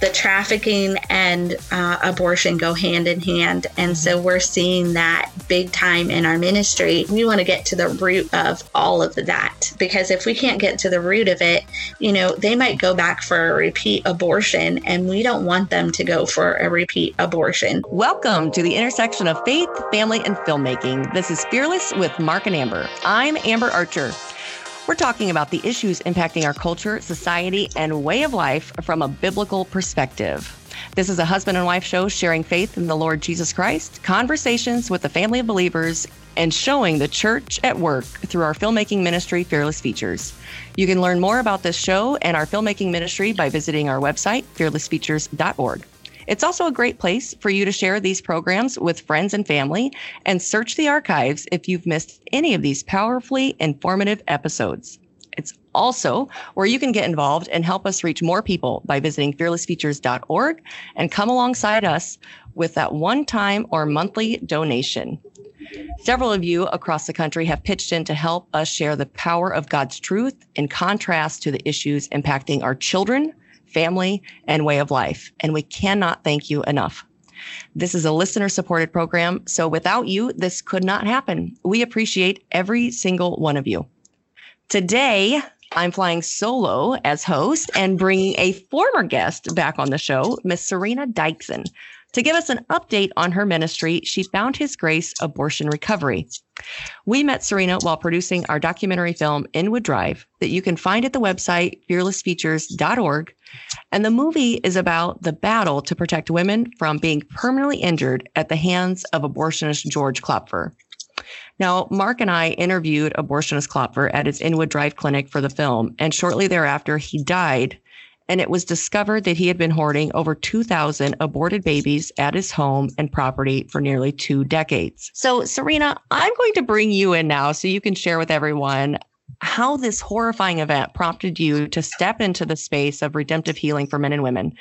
the trafficking and uh, abortion go hand in hand. And so we're seeing that big time in our ministry. We want to get to the root of all of that because if we can't get to the root of it, you know, they might go back for a repeat abortion and we don't want them to go for a repeat abortion. Welcome to the intersection of faith, family, and filmmaking. This is Fearless with Mark and Amber. I'm Amber Archer. We're talking about the issues impacting our culture, society, and way of life from a biblical perspective. This is a husband and wife show sharing faith in the Lord Jesus Christ, conversations with the family of believers, and showing the church at work through our filmmaking ministry, Fearless Features. You can learn more about this show and our filmmaking ministry by visiting our website, fearlessfeatures.org. It's also a great place for you to share these programs with friends and family and search the archives if you've missed any of these powerfully informative episodes. It's also where you can get involved and help us reach more people by visiting fearlessfeatures.org and come alongside us with that one time or monthly donation. Several of you across the country have pitched in to help us share the power of God's truth in contrast to the issues impacting our children, family, and way of life. And we cannot thank you enough. This is a listener supported program. So without you, this could not happen. We appreciate every single one of you. Today, I'm flying solo as host and bringing a former guest back on the show, Miss Serena Dykson. To give us an update on her ministry, she found His Grace Abortion Recovery. We met Serena while producing our documentary film Inwood Drive that you can find at the website fearlessfeatures.org. And the movie is about the battle to protect women from being permanently injured at the hands of abortionist George Klopfer. Now, Mark and I interviewed abortionist Klopfer at his Inwood Drive clinic for the film, and shortly thereafter, he died and it was discovered that he had been hoarding over 2,000 aborted babies at his home and property for nearly two decades. So, Serena, I'm going to bring you in now so you can share with everyone how this horrifying event prompted you to step into the space of redemptive healing for men and women.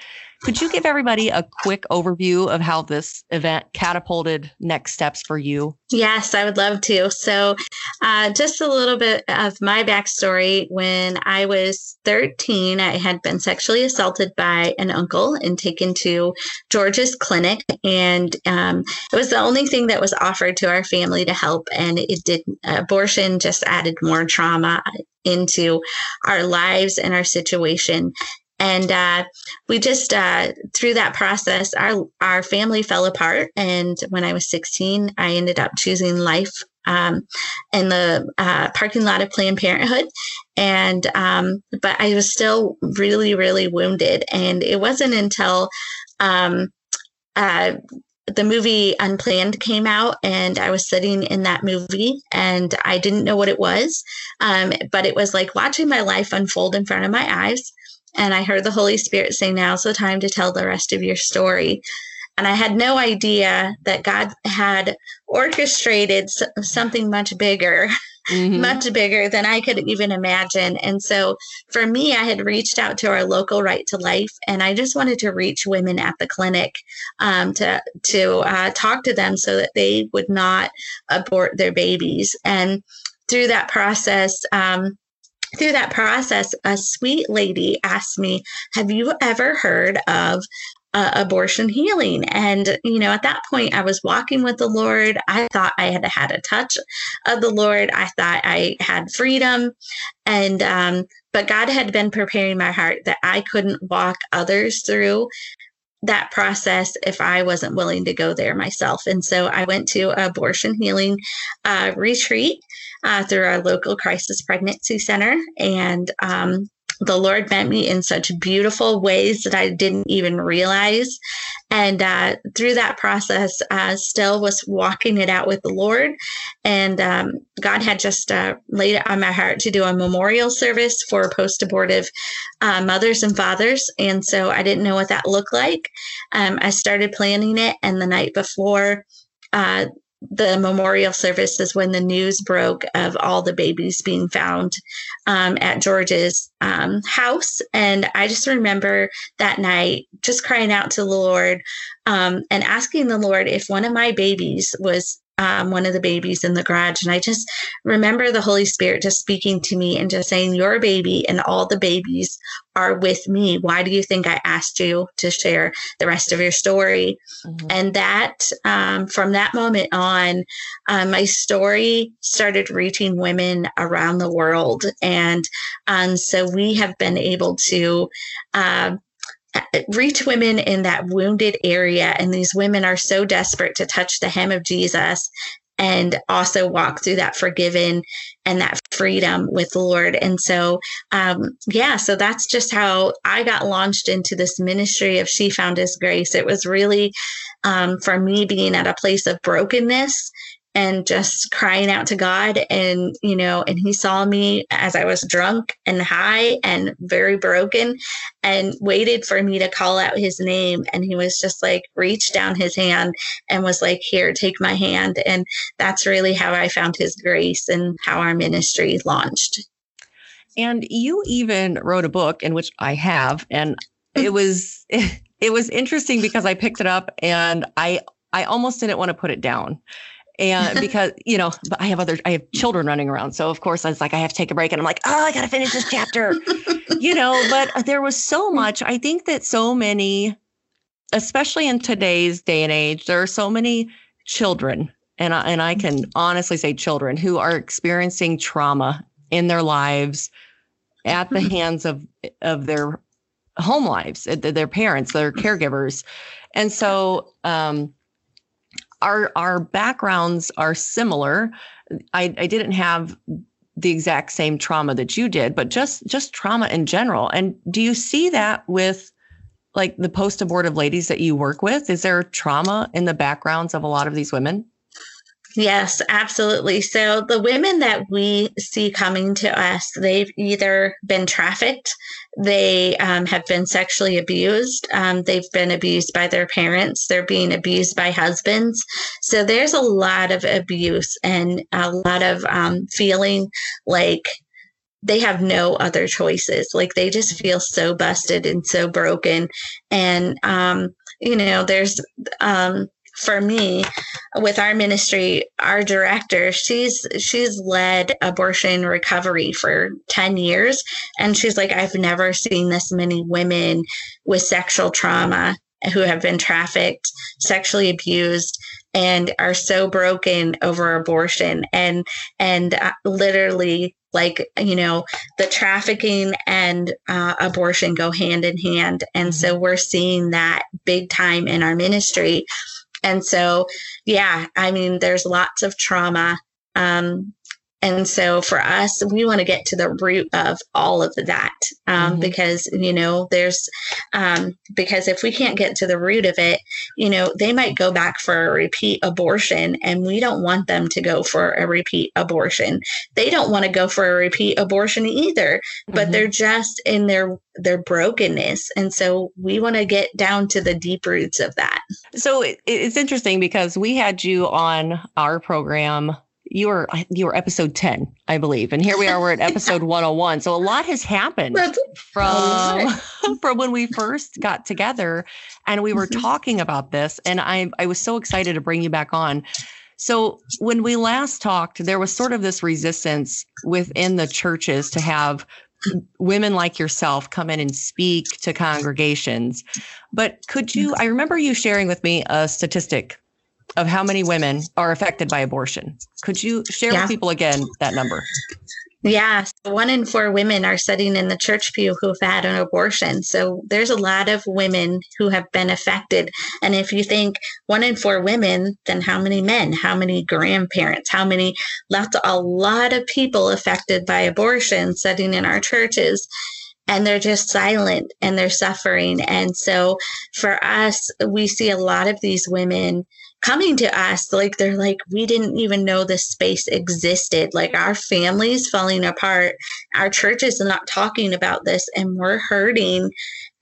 Could you give everybody a quick overview of how this event catapulted next steps for you? Yes, I would love to. So, uh, just a little bit of my backstory. When I was 13, I had been sexually assaulted by an uncle and taken to George's clinic. And um, it was the only thing that was offered to our family to help. And it did, abortion just added more trauma into our lives and our situation and uh, we just uh, through that process our our family fell apart. And when i was 16 i ended up choosing life um, in the uh, parking lot of planned parenthood. And um, but i was still really really wounded. And it wasn't until um, uh, the movie Unplanned came out, and I was sitting in that movie, and I didn't know what it was, um, but it was like watching my life unfold in front of my eyes. And I heard the Holy Spirit say, Now's the time to tell the rest of your story. And I had no idea that God had orchestrated something much bigger, mm-hmm. much bigger than I could even imagine. And so for me, I had reached out to our local Right to Life, and I just wanted to reach women at the clinic um, to to uh, talk to them so that they would not abort their babies. And through that process, um, through that process, a sweet lady asked me, Have you ever heard of uh, abortion healing? And, you know, at that point, I was walking with the Lord. I thought I had had a touch of the Lord. I thought I had freedom. And, um, but God had been preparing my heart that I couldn't walk others through that process if I wasn't willing to go there myself. And so I went to abortion healing uh, retreat uh, through our local crisis pregnancy center. And um, the Lord met me in such beautiful ways that I didn't even realize. And uh, through that process, uh, still was walking it out with the Lord. And um, God had just uh, laid it on my heart to do a memorial service for post abortive uh, mothers and fathers. And so I didn't know what that looked like. Um, I started planning it, and the night before, uh, the memorial service is when the news broke of all the babies being found um, at George's um, house. And I just remember that night just crying out to the Lord um, and asking the Lord if one of my babies was um, one of the babies in the garage. And I just remember the Holy Spirit just speaking to me and just saying, Your baby and all the babies are with me. Why do you think I asked you to share the rest of your story? Mm-hmm. And that, um, from that moment on, um, my story started reaching women around the world. And um, so we have been able to. Uh, reach women in that wounded area. And these women are so desperate to touch the hem of Jesus and also walk through that forgiven and that freedom with the Lord. And so, um, yeah, so that's just how I got launched into this ministry of She Found His Grace. It was really um, for me being at a place of brokenness and just crying out to God. And, you know, and he saw me as I was drunk and high and very broken and waited for me to call out his name. And he was just like, reached down his hand and was like, here, take my hand. And that's really how I found his grace and how our ministry launched. And you even wrote a book in which I have, and it was. It was interesting because I picked it up and I I almost didn't want to put it down and because you know but i have other i have children running around. So of course i was like i have to take a break. And i'm like oh i gotta finish this chapter. You know but there was so much. I think that so many especially in today's day and age there are so many children and I, and I can honestly say children who are experiencing trauma in their lives at the hands of of their home lives their parents their caregivers. And so um our our backgrounds are similar. I, I didn't have the exact same trauma that you did, but just just trauma in general. And do you see that with like the post abortive ladies that you work with? Is there trauma in the backgrounds of a lot of these women? Yes, absolutely. So the women that we see coming to us, they've either been trafficked, they um, have been sexually abused, um, they've been abused by their parents, they're being abused by husbands. So there's a lot of abuse and a lot of um, feeling like they have no other choices. Like they just feel so busted and so broken. And, um, you know, there's, um, for me with our ministry our director she's she's led abortion recovery for 10 years. And she's like i've never seen this many women with sexual trauma who have been trafficked sexually abused and are so broken over abortion. And and uh, literally like you know the trafficking and uh, abortion go hand in hand. And so mm-hmm. we're seeing that big time in our ministry and so, yeah, I mean, there's lots of trauma. Um, and so for us, we want to get to the root of all of that um, mm-hmm. because, you know, there's, um, because if we can't get to the root of it, you know, they might go back for a repeat abortion and we don't want them to go for a repeat abortion. They don't want to go for a repeat abortion either, but mm-hmm. they're just in their their brokenness and so we want to get down to the deep roots of that so it, it's interesting because we had you on our program you were you were episode 10 i believe and here we are we're at episode 101 so a lot has happened from from when we first got together and we were mm-hmm. talking about this and i i was so excited to bring you back on. So when we last talked there was sort of this resistance within the churches to have women like yourself come in and speak to congregations. But could you i remember you sharing with me a statistic of how many women are affected by abortion. Could you share yeah. with people again that number? Yeah, one in four women are sitting in the church pew who've had an abortion. So there's a lot of women who have been affected. And if you think one in four women, then how many men? How many grandparents? How many? Lots, a lot of people affected by abortion sitting in our churches and they're just silent and they're suffering. And so for us, we see a lot of these women coming to us like they're like we didn't even know this space existed. Like our families falling apart. Our church is not talking about this and we're hurting.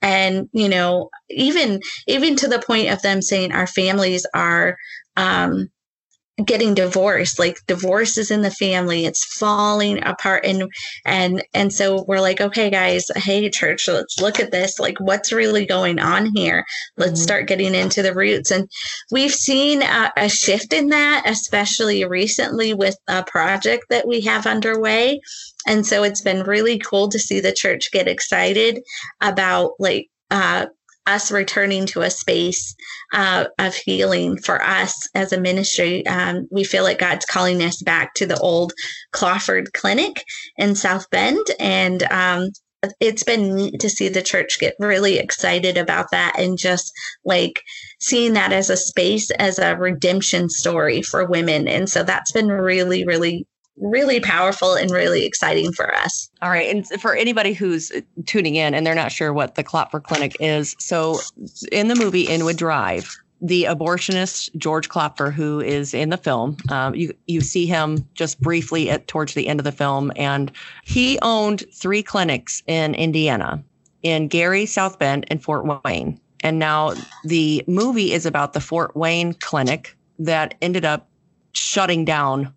And you know even even to the point of them saying our families are um getting divorced. Like divorce is in the family. It's falling apart. And and and so we're like okay guys hey church let's look at this. Like what's really going on here? Let's mm-hmm. start getting into the roots. And we've seen a, a shift in that especially recently with a project that we have underway. And so it's been really cool to see the church get excited about like uh, us returning to a space uh, of healing for us as a ministry. Um, we feel like God's calling us back to the old Klopfer Clinic in South Bend. And um, it's been neat to see the church get really excited about that and just like seeing that as a space as a redemption story for women. And so that's been really, really really powerful and really exciting for us. All right. And for anybody who's tuning in and they're not sure what the Klopfer Clinic is, so in the movie Inwood Drive, the abortionist George Klopfer, who is in the film, um, you you see him just briefly at towards the end of the film, and he owned three clinics in Indiana, in Gary, South Bend, and Fort Wayne. And now the movie is about the Fort Wayne clinic that ended up shutting down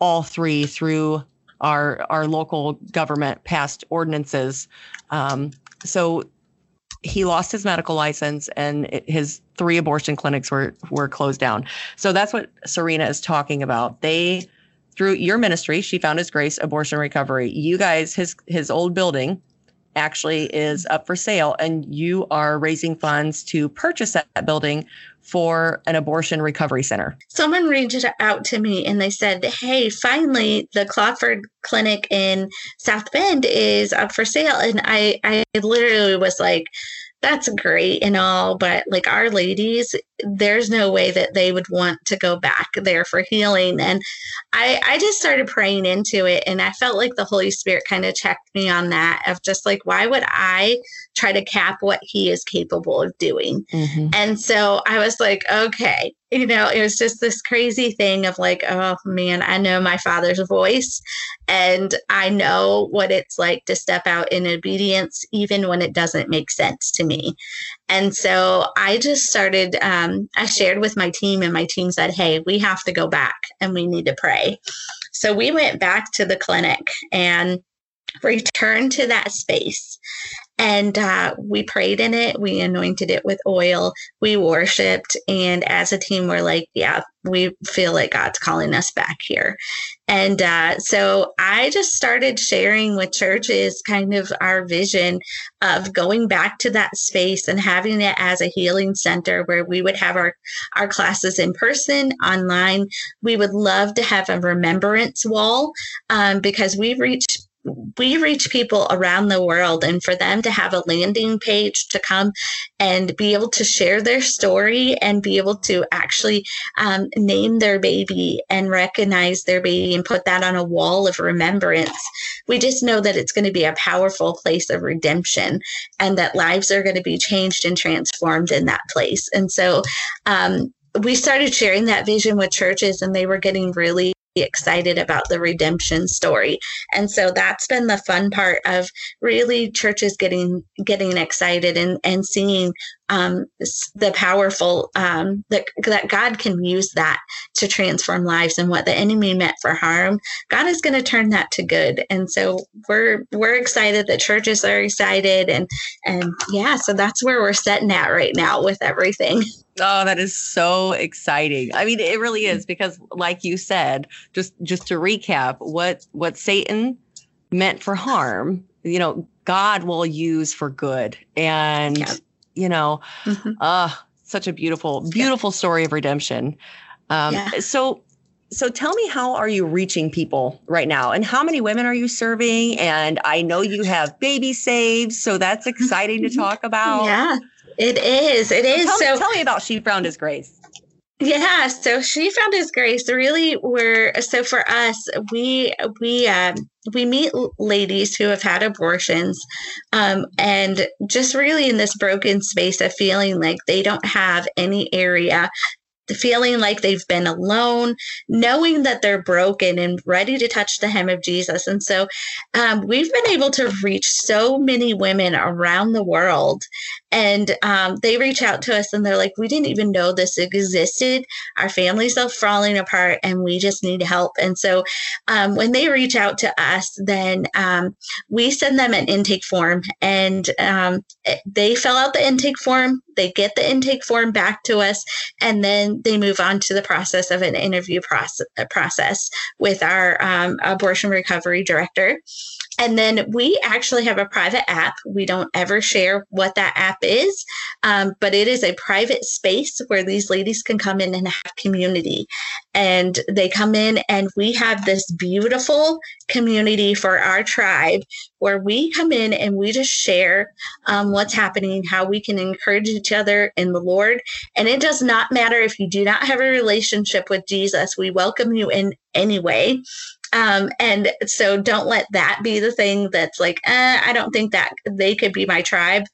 all three through our our local government passed ordinances. Um, so he lost his medical license and his three abortion clinics were were closed down. So that's what Serena is talking about. They through your ministry, she found his grace abortion recovery. You guys, his his old building actually is up for sale and you are raising funds to purchase that building for an abortion recovery center. Someone reached out to me and they said, Hey, finally, the Klopfer Clinic in South Bend is up for sale. And I, I literally was like, that's great and all, but like our ladies, there's no way that they would want to go back there for healing. And I, I just started praying into it, and I felt like the Holy Spirit kind of checked me on that of just like, why would I try to cap what He is capable of doing? Mm-hmm. And so I was like, okay, you know, it was just this crazy thing of like, oh man, I know my father's voice and I know what it's like to step out in obedience, even when it doesn't make sense to me. And so I just started, um, I shared with my team, and my team said, hey, we have to go back and we need to pray. So we went back to the clinic and returned to that space. And uh, we prayed in it we anointed it with oil we worshiped and as a team we're like yeah we feel like god's calling us back here. And uh, so i just started sharing with churches kind of our vision of going back to that space and having it as a healing center where we would have our our classes in person online. We would love to have a remembrance wall um, because we've reached we reach people around the world and for them to have a landing page to come and be able to share their story and be able to actually um, name their baby and recognize their baby and put that on a wall of remembrance we just know that it's going to be a powerful place of redemption and that lives are going to be changed and transformed in that place. And so um, we started sharing that vision with churches and they were getting really excited about the redemption story and so that's been the fun part of really churches getting getting excited and and seeing um, the powerful um, that that God can use that to transform lives and what the enemy meant for harm, God is going to turn that to good. And so we're we're excited that churches are excited and and yeah, so that's where we're setting at right now with everything. Oh, that is so exciting. I mean, it really is because like you said, just just to recap, what what Satan meant for harm, you know, God will use for good. And yeah. you know, mm-hmm. uh such a beautiful beautiful yeah. story of redemption. Um yeah. so so tell me how are you reaching people right now and how many women are you serving and I know you have baby saves so that's exciting to talk about. Yeah. It is. It is. Tell, so tell me about She Found His Grace. Yeah, so she found his grace. Really, were so for us, we we um, we meet ladies who have had abortions, um, and just really in this broken space of feeling like they don't have any area feeling like they've been alone, knowing that they're broken and ready to touch the hem of Jesus. And so um, we've been able to reach so many women around the world. And um, they reach out to us and they're like, we didn't even know this existed. Our families are falling apart and we just need help. And so um, when they reach out to us, then um, we send them an intake form and um, they fill out the intake form they get the intake form back to us, and then they move on to the process of an interview process, process with our um, abortion recovery director. And then we actually have a private app. We don't ever share what that app is, um, but it is a private space where these ladies can come in and have community. And they come in, and we have this beautiful community for our tribe where we come in and we just share um, what's happening, how we can encourage each other in the Lord. And it does not matter if you do not have a relationship with Jesus, we welcome you in anyway. Um, and so don't let that be the thing that's like, eh, I don't think that they could be my tribe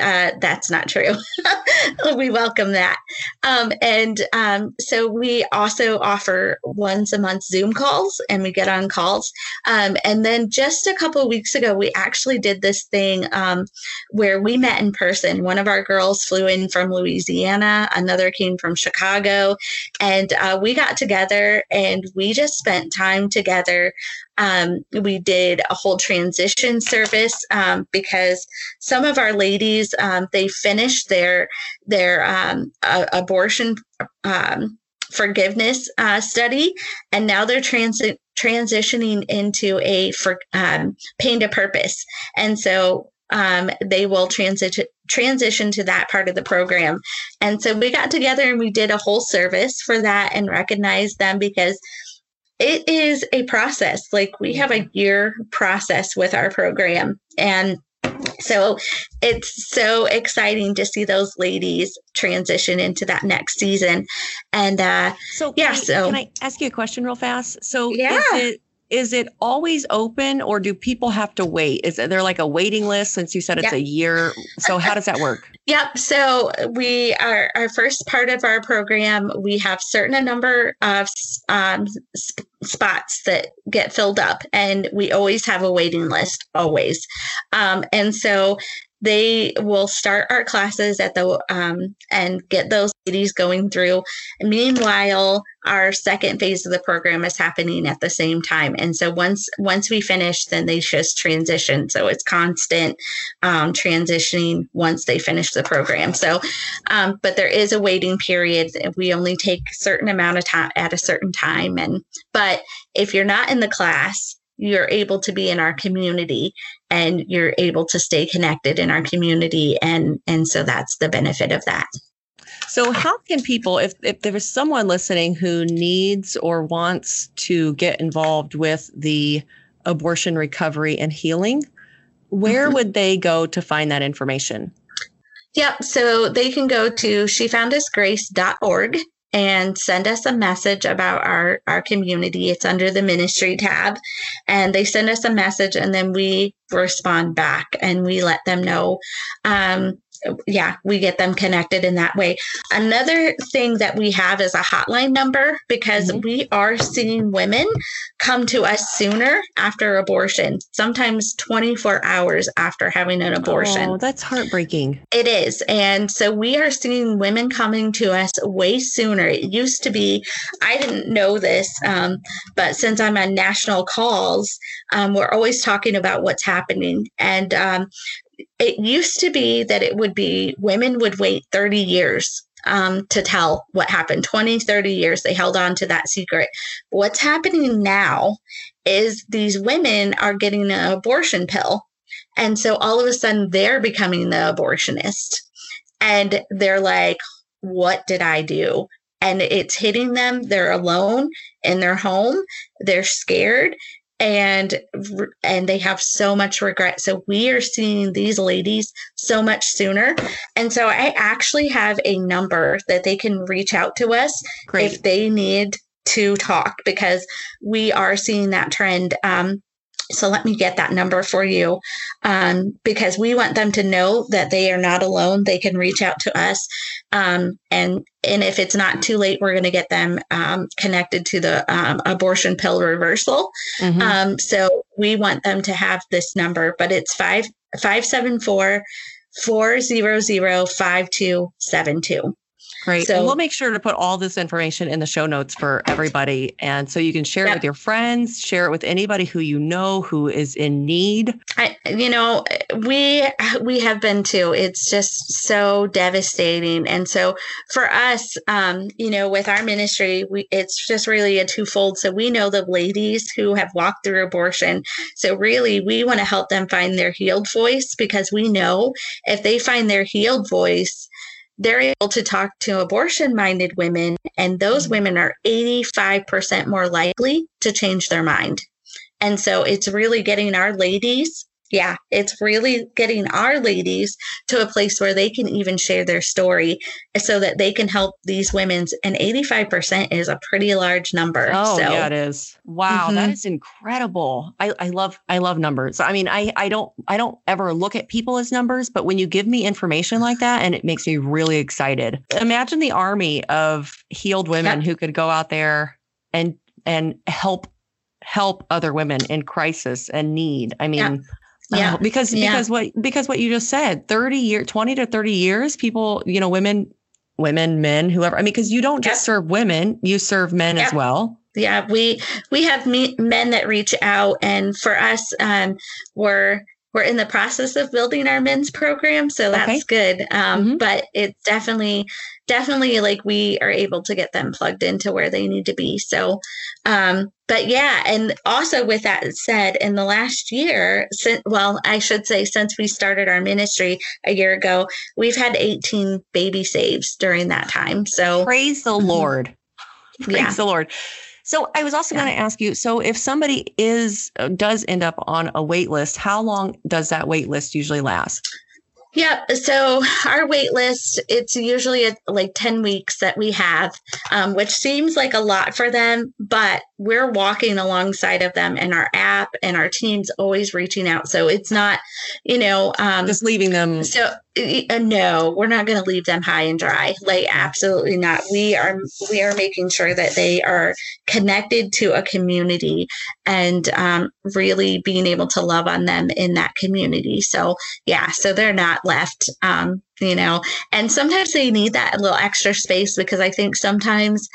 uh, that's not true. we welcome that. Um, and um, so we also offer once a month Zoom calls and we get on calls. Um, and then just a couple weeks ago, we actually did this thing um, where we met in person. One of our girls flew in from Louisiana, another came from Chicago, and uh, we got together and we just spent time together um, we did a whole transition service um, because some of our ladies um, they finished their their um, abortion um, forgiveness uh, study, and now they're transi- transitioning into a for pain to purpose, and so um, they will transition transition to that part of the program. And so we got together and we did a whole service for that and recognized them because it is a process. Like we have a year process with our program. And so it's so exciting to see those ladies transition into that next season. And uh so yeah, I, so can I ask you a question real fast? So yeah. is it is it always open or do people have to wait? Is there like a waiting list since you said it's a year? So how does that work? Yep. So we are our first part of our program. We have certain a number of um, spots that get filled up, and we always have a waiting list. Always, um, and so they will start our classes at the um, and get those ladies going through. Meanwhile, our second phase of the program is happening at the same time, and so once once we finish, then they just transition. So it's constant um, transitioning once they finish the program. So, um, but there is a waiting period. We only take certain amount of time at a certain time, and but if you're not in the class you're able to be in our community and you're able to stay connected in our community and and so that's the benefit of that so how can people if if there is someone listening who needs or wants to get involved with the abortion recovery and healing where mm-hmm. would they go to find that information Yep. So they can go to shefoundhisgrace.org and send us a message about our, our community. It's under the ministry tab. And they send us a message and then we respond back and we let them know um, yeah, we get them connected in that way. Another thing that we have is a hotline number because mm-hmm. we are seeing women come to us sooner after abortion, sometimes 24 hours after having an abortion. Oh, that's heartbreaking. It is. And so we are seeing women coming to us way sooner. It used to be, I didn't know this, um, but since I'm on national calls, um, we're always talking about what's happening. And um, it used to be that it would be women would wait 30 years um, to tell what happened. 20 30 years they held on to that secret. What's happening now is these women are getting an abortion pill and so all of a sudden they're becoming the abortionist and they're like what did i do? And it's hitting them. They're alone in their home. They're scared and and they have so much regret. So we are seeing these ladies so much sooner. And so i actually have a number that they can reach out to us Great. if they need to talk because we are seeing that trend. Um, so let me get that number for you um, because we want them to know that they are not alone. They can reach out to us, um, and and if it's not too late, we're going to get them um, connected to the um, abortion pill reversal. Mm-hmm. Um, so we want them to have this number, but it's five five seven four four zero zero five two seven two. Great. So, and we'll make sure to put all this information in the show notes for everybody. And so you can share it with your friends, share it with anybody who you know who is in need. I, you know, we we have been too. It's just so devastating. And so for us, um, you know, with our ministry, we it's just really a twofold. So we know the ladies who have walked through abortion. So really we want to help them find their healed voice because we know if they find their healed voice, they're able to talk to abortion minded women, and those mm-hmm. women are 85% more likely to change their mind. And so it's really getting our ladies yeah, it's really getting our ladies to a place where they can even share their story so that they can help these women's and 85% is a pretty large number. Oh, so. yeah, it is. Wow, mm-hmm. that is incredible. I, I love I love numbers. I mean, I I don't I don't ever look at people as numbers, but when you give me information like that and it makes me really excited. Imagine the army of healed women yep. who could go out there and and help help other women in crisis and need. I mean, yeah. Uh, because yeah. because what because what you just said, 30 year 20 to 30 years, people, you know, women, women, men, whoever. I mean, because you don't just yep. serve women, you serve men yep. as well. Yeah, we we have me, men that reach out, and for us, um, we're we're in the process of building our men's program, so that's okay. good. Um, mm-hmm. But it's definitely, definitely like we are able to get them plugged into where they need to be. So, um, but yeah, and also with that said, in the last year, since well, I should say since we started our ministry a year ago, we've had 18 baby saves during that time. So praise the mm-hmm. Lord. Praise yeah. the Lord. So I was also yeah. going to ask you. So if somebody is uh, does end up on a wait list, how long does that wait list usually last? Yeah. So our wait list, it's usually a, like 10 weeks that we have, um, which seems like a lot for them, but we're walking alongside of them and our app and our team's always reaching out. So it's not, you know, um, just leaving them. So uh, no, we're not going to leave them high and dry. Like absolutely not. We are, we are making sure that they are connected to a community and um, really being able to love on them in that community. So yeah, so they're not left, um, you know, and sometimes they need that little extra space because I think sometimes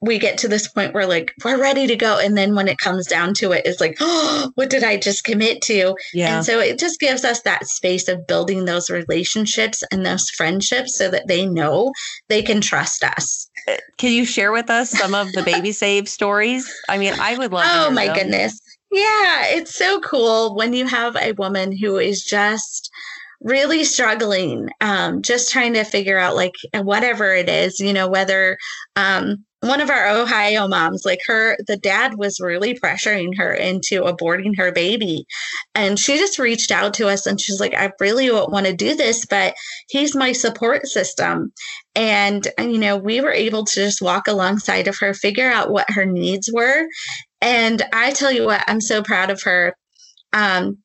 we get to this point where like we're ready to go. And then when it comes down to it it's like oh what did i just commit to? Yeah. And so it just gives us that space of building those relationships and those friendships so that they know they can trust us. Uh, can you share with us some of the baby save stories? I mean i would love oh my them. goodness. Yeah it's so cool when you have a woman who is just really struggling um, just trying to figure out like whatever it is you know whether um, one of our Ohio moms, like her, the dad was really pressuring her into aborting her baby. And she just reached out to us and she's like, I really want to do this, but he's my support system. And, you know, we were able to just walk alongside of her, figure out what her needs were. And I tell you what, I'm so proud of her. Um,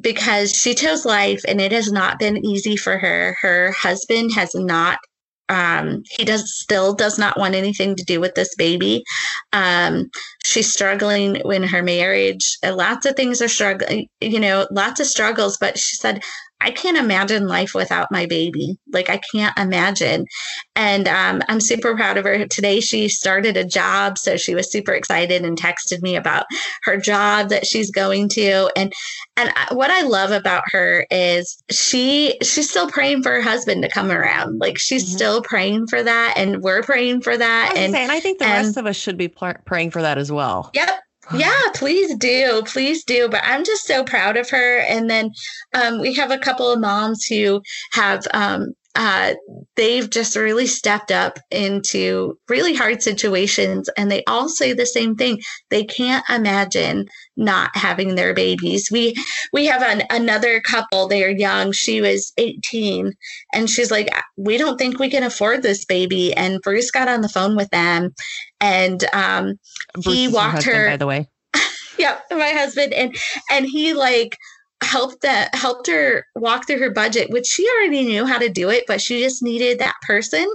because she chose life and it has not been easy for her. Her husband has not um, he does still does not want anything to do with this baby. Um, she's struggling in her marriage. Lots of things are struggling, you know, lots of struggles. But she said, I can't imagine life without my baby. Like I can't imagine. And um, I'm super proud of her. Today she started a job, so she was super excited and texted me about her job that she's going to. And and what I love about her is she she's still praying for her husband to come around. Like she's mm-hmm. still praying for that, and we're praying for that. And, say, and I think the and, rest of us should be pl- praying for that as well. Yep yeah, please do. Please do. But I'm just so proud of her. And then um, we have a couple of moms who have um, uh, they've just really stepped up into really hard situations and they all say the same thing they can't imagine not having their babies we we have an, another couple they're young she was 18 and she's like we don't think we can afford this baby and bruce got on the phone with them and um, he walked her, by the way yeah, my husband, and and he like helped that helped her walk through her budget, which she already knew how to do it, but she just needed that person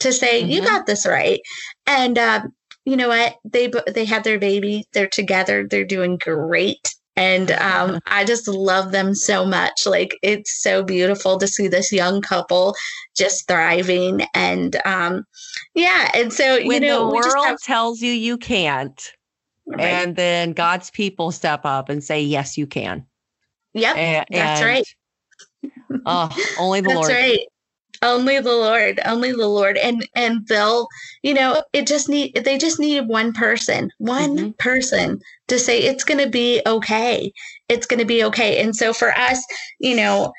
to say, mm-hmm. "You got this right." And um, you know what? They they had their baby. They're together. They're doing great. And um, I just love them so much. Like it's so beautiful to see this young couple just thriving. And um, yeah, and so when you know, the world have- tells you you can't, right. and then God's people step up and say, "Yes, you can." Yep, and, that's right. Oh, only the that's Lord. right only the lord only the lord. And and they'll you know it just need they just needed one person one mm-hmm. person to say it's going to be okay. It's going to be okay. And so for us you know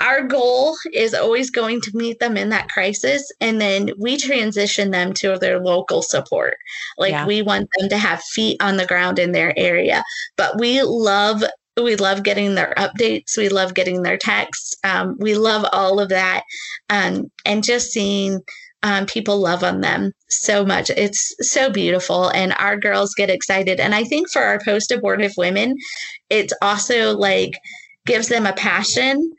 our goal is always going to meet them in that crisis and then we transition them to their local support. Like yeah. we want them to have feet on the ground in their area. But we love we love getting their updates. We love getting their texts. Um, we love all of that. Um, and just seeing um, people love on them so much. It's so beautiful. And our girls get excited. And I think for our post abortive women, it's also like gives them a passion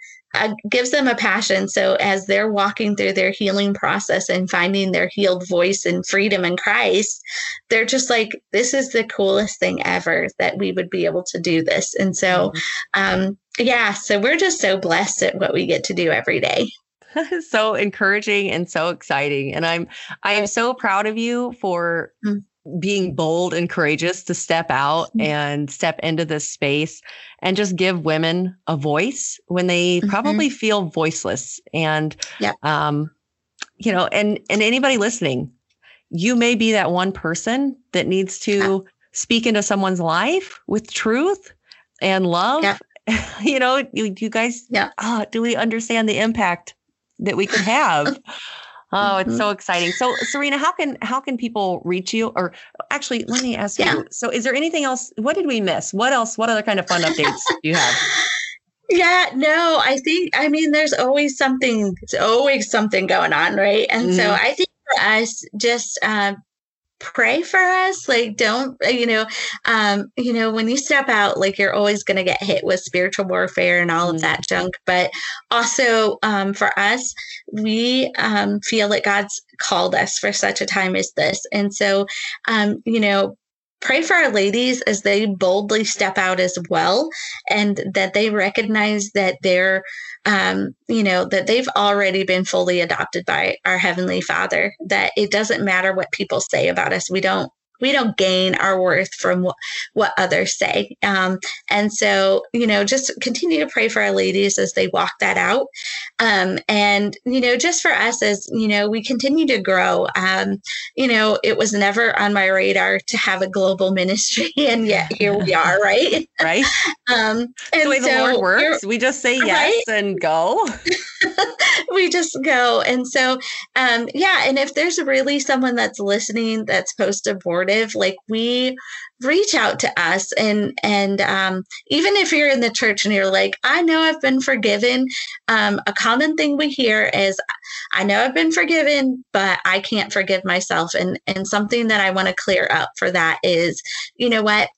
gives them a passion. So as they're walking through their healing process and finding their healed voice and freedom in Christ, they're just like, this is the coolest thing ever that we would be able to do this. And so, mm-hmm. um, yeah, so we're just so blessed at what we get to do every day. so encouraging and so exciting. And I'm I am so proud of you for mm being bold and courageous to step out mm-hmm. and step into this space and just give women a voice when they mm-hmm. probably feel voiceless and yeah. um you know and and anybody listening you may be that one person that needs to yeah. speak into someone's life with truth and love yeah. you know you, you guys yeah oh, do we understand the impact that we could have Oh, it's mm-hmm. so exciting. So Serena, how can how can people reach you? Or actually, let me ask yeah. you. So is there anything else? What did we miss? What else? What other kind of fun updates do you have? Yeah, no, I think I mean there's always something there's always something going on, right? And mm-hmm. so I think for us, just uh, pray for us like don't uh, you know um you know when you step out like you're always going to get hit with spiritual warfare and all mm-hmm. of that junk but also um for us we um feel that god's called us for such a time as this and so um you know pray for our ladies as they boldly step out as well and that they recognize that they're um, you know, that they've already been fully adopted by our Heavenly Father, that it doesn't matter what people say about us. We don't we don't gain our worth from what, what others say. Um, and so, you know, just continue to pray for our ladies as they walk that out. Um, and, you know, just for us as, you know, we continue to grow. Um, you know, it was never on my radar to have a global ministry, and yet here we are, right? Right. um, and the way so the Lord works, we just say yes right? and go. we just go. And so, um, yeah. And if there's really someone that's listening that's post abortive, like we reach out to us and and um, even if you're in the church and you're like i know i've been forgiven um, a common thing we hear is i know i've been forgiven but i can't forgive myself and and something that i want to clear up for that is you know what?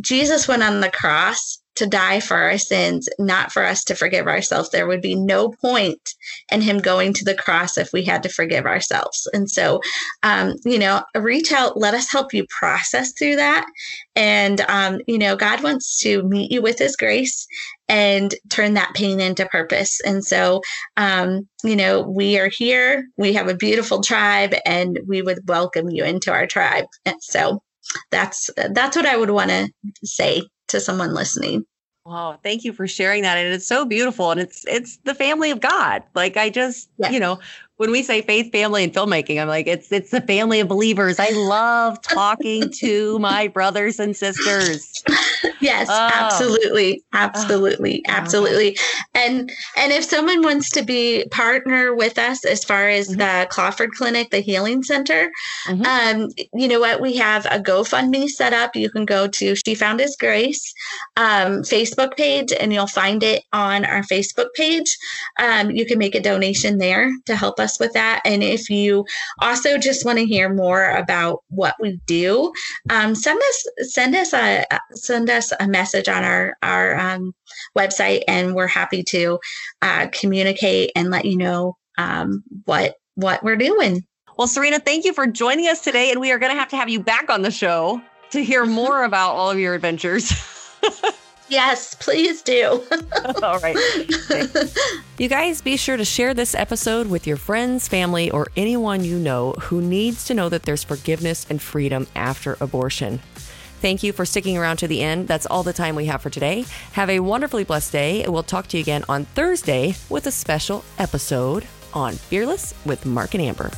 Jesus went on the cross to die for our sins, not for us to forgive ourselves. There would be no point in him going to the cross if we had to forgive ourselves. And so, um, you know, reach out, let us help you process through that. And, um, you know, God wants to meet you with his grace and turn that pain into purpose. And so, um, you know, we are here, we have a beautiful tribe, and we would welcome you into our tribe. And so, that's that's what I would want to say to someone listening. Wow, thank you for sharing that. And it's so beautiful. And it's it's the family of God. Like I just, you know, when we say faith, family, and filmmaking, I'm like, it's it's the family of believers. I love talking to my brothers and sisters. Yes, oh. absolutely. Absolutely. Oh. Absolutely. And and if someone wants to be partner with us as far as mm-hmm. the Klopfer Clinic, the healing center, mm-hmm. um, you know what? We have a GoFundMe set up. You can go to She Found His Grace um, Facebook page and you'll find it on our Facebook page. Um, you can make a donation there to help us with that. And if you also just want to hear more about what we do, um, send us send us a send us a message on our our um, website, and we're happy to uh, communicate and let you know um, what what we're doing. Well, Serena, thank you for joining us today, and we are going to have to have you back on the show to hear more about all of your adventures. Yes, please do. All right. You guys, be sure to share this episode with your friends, family, or anyone you know who needs to know that there's forgiveness and freedom after abortion. Thank you for sticking around to the end. That's all the time we have for today. Have a wonderfully blessed day. We'll talk to you again on Thursday with a special episode on Fearless with Mark and Amber.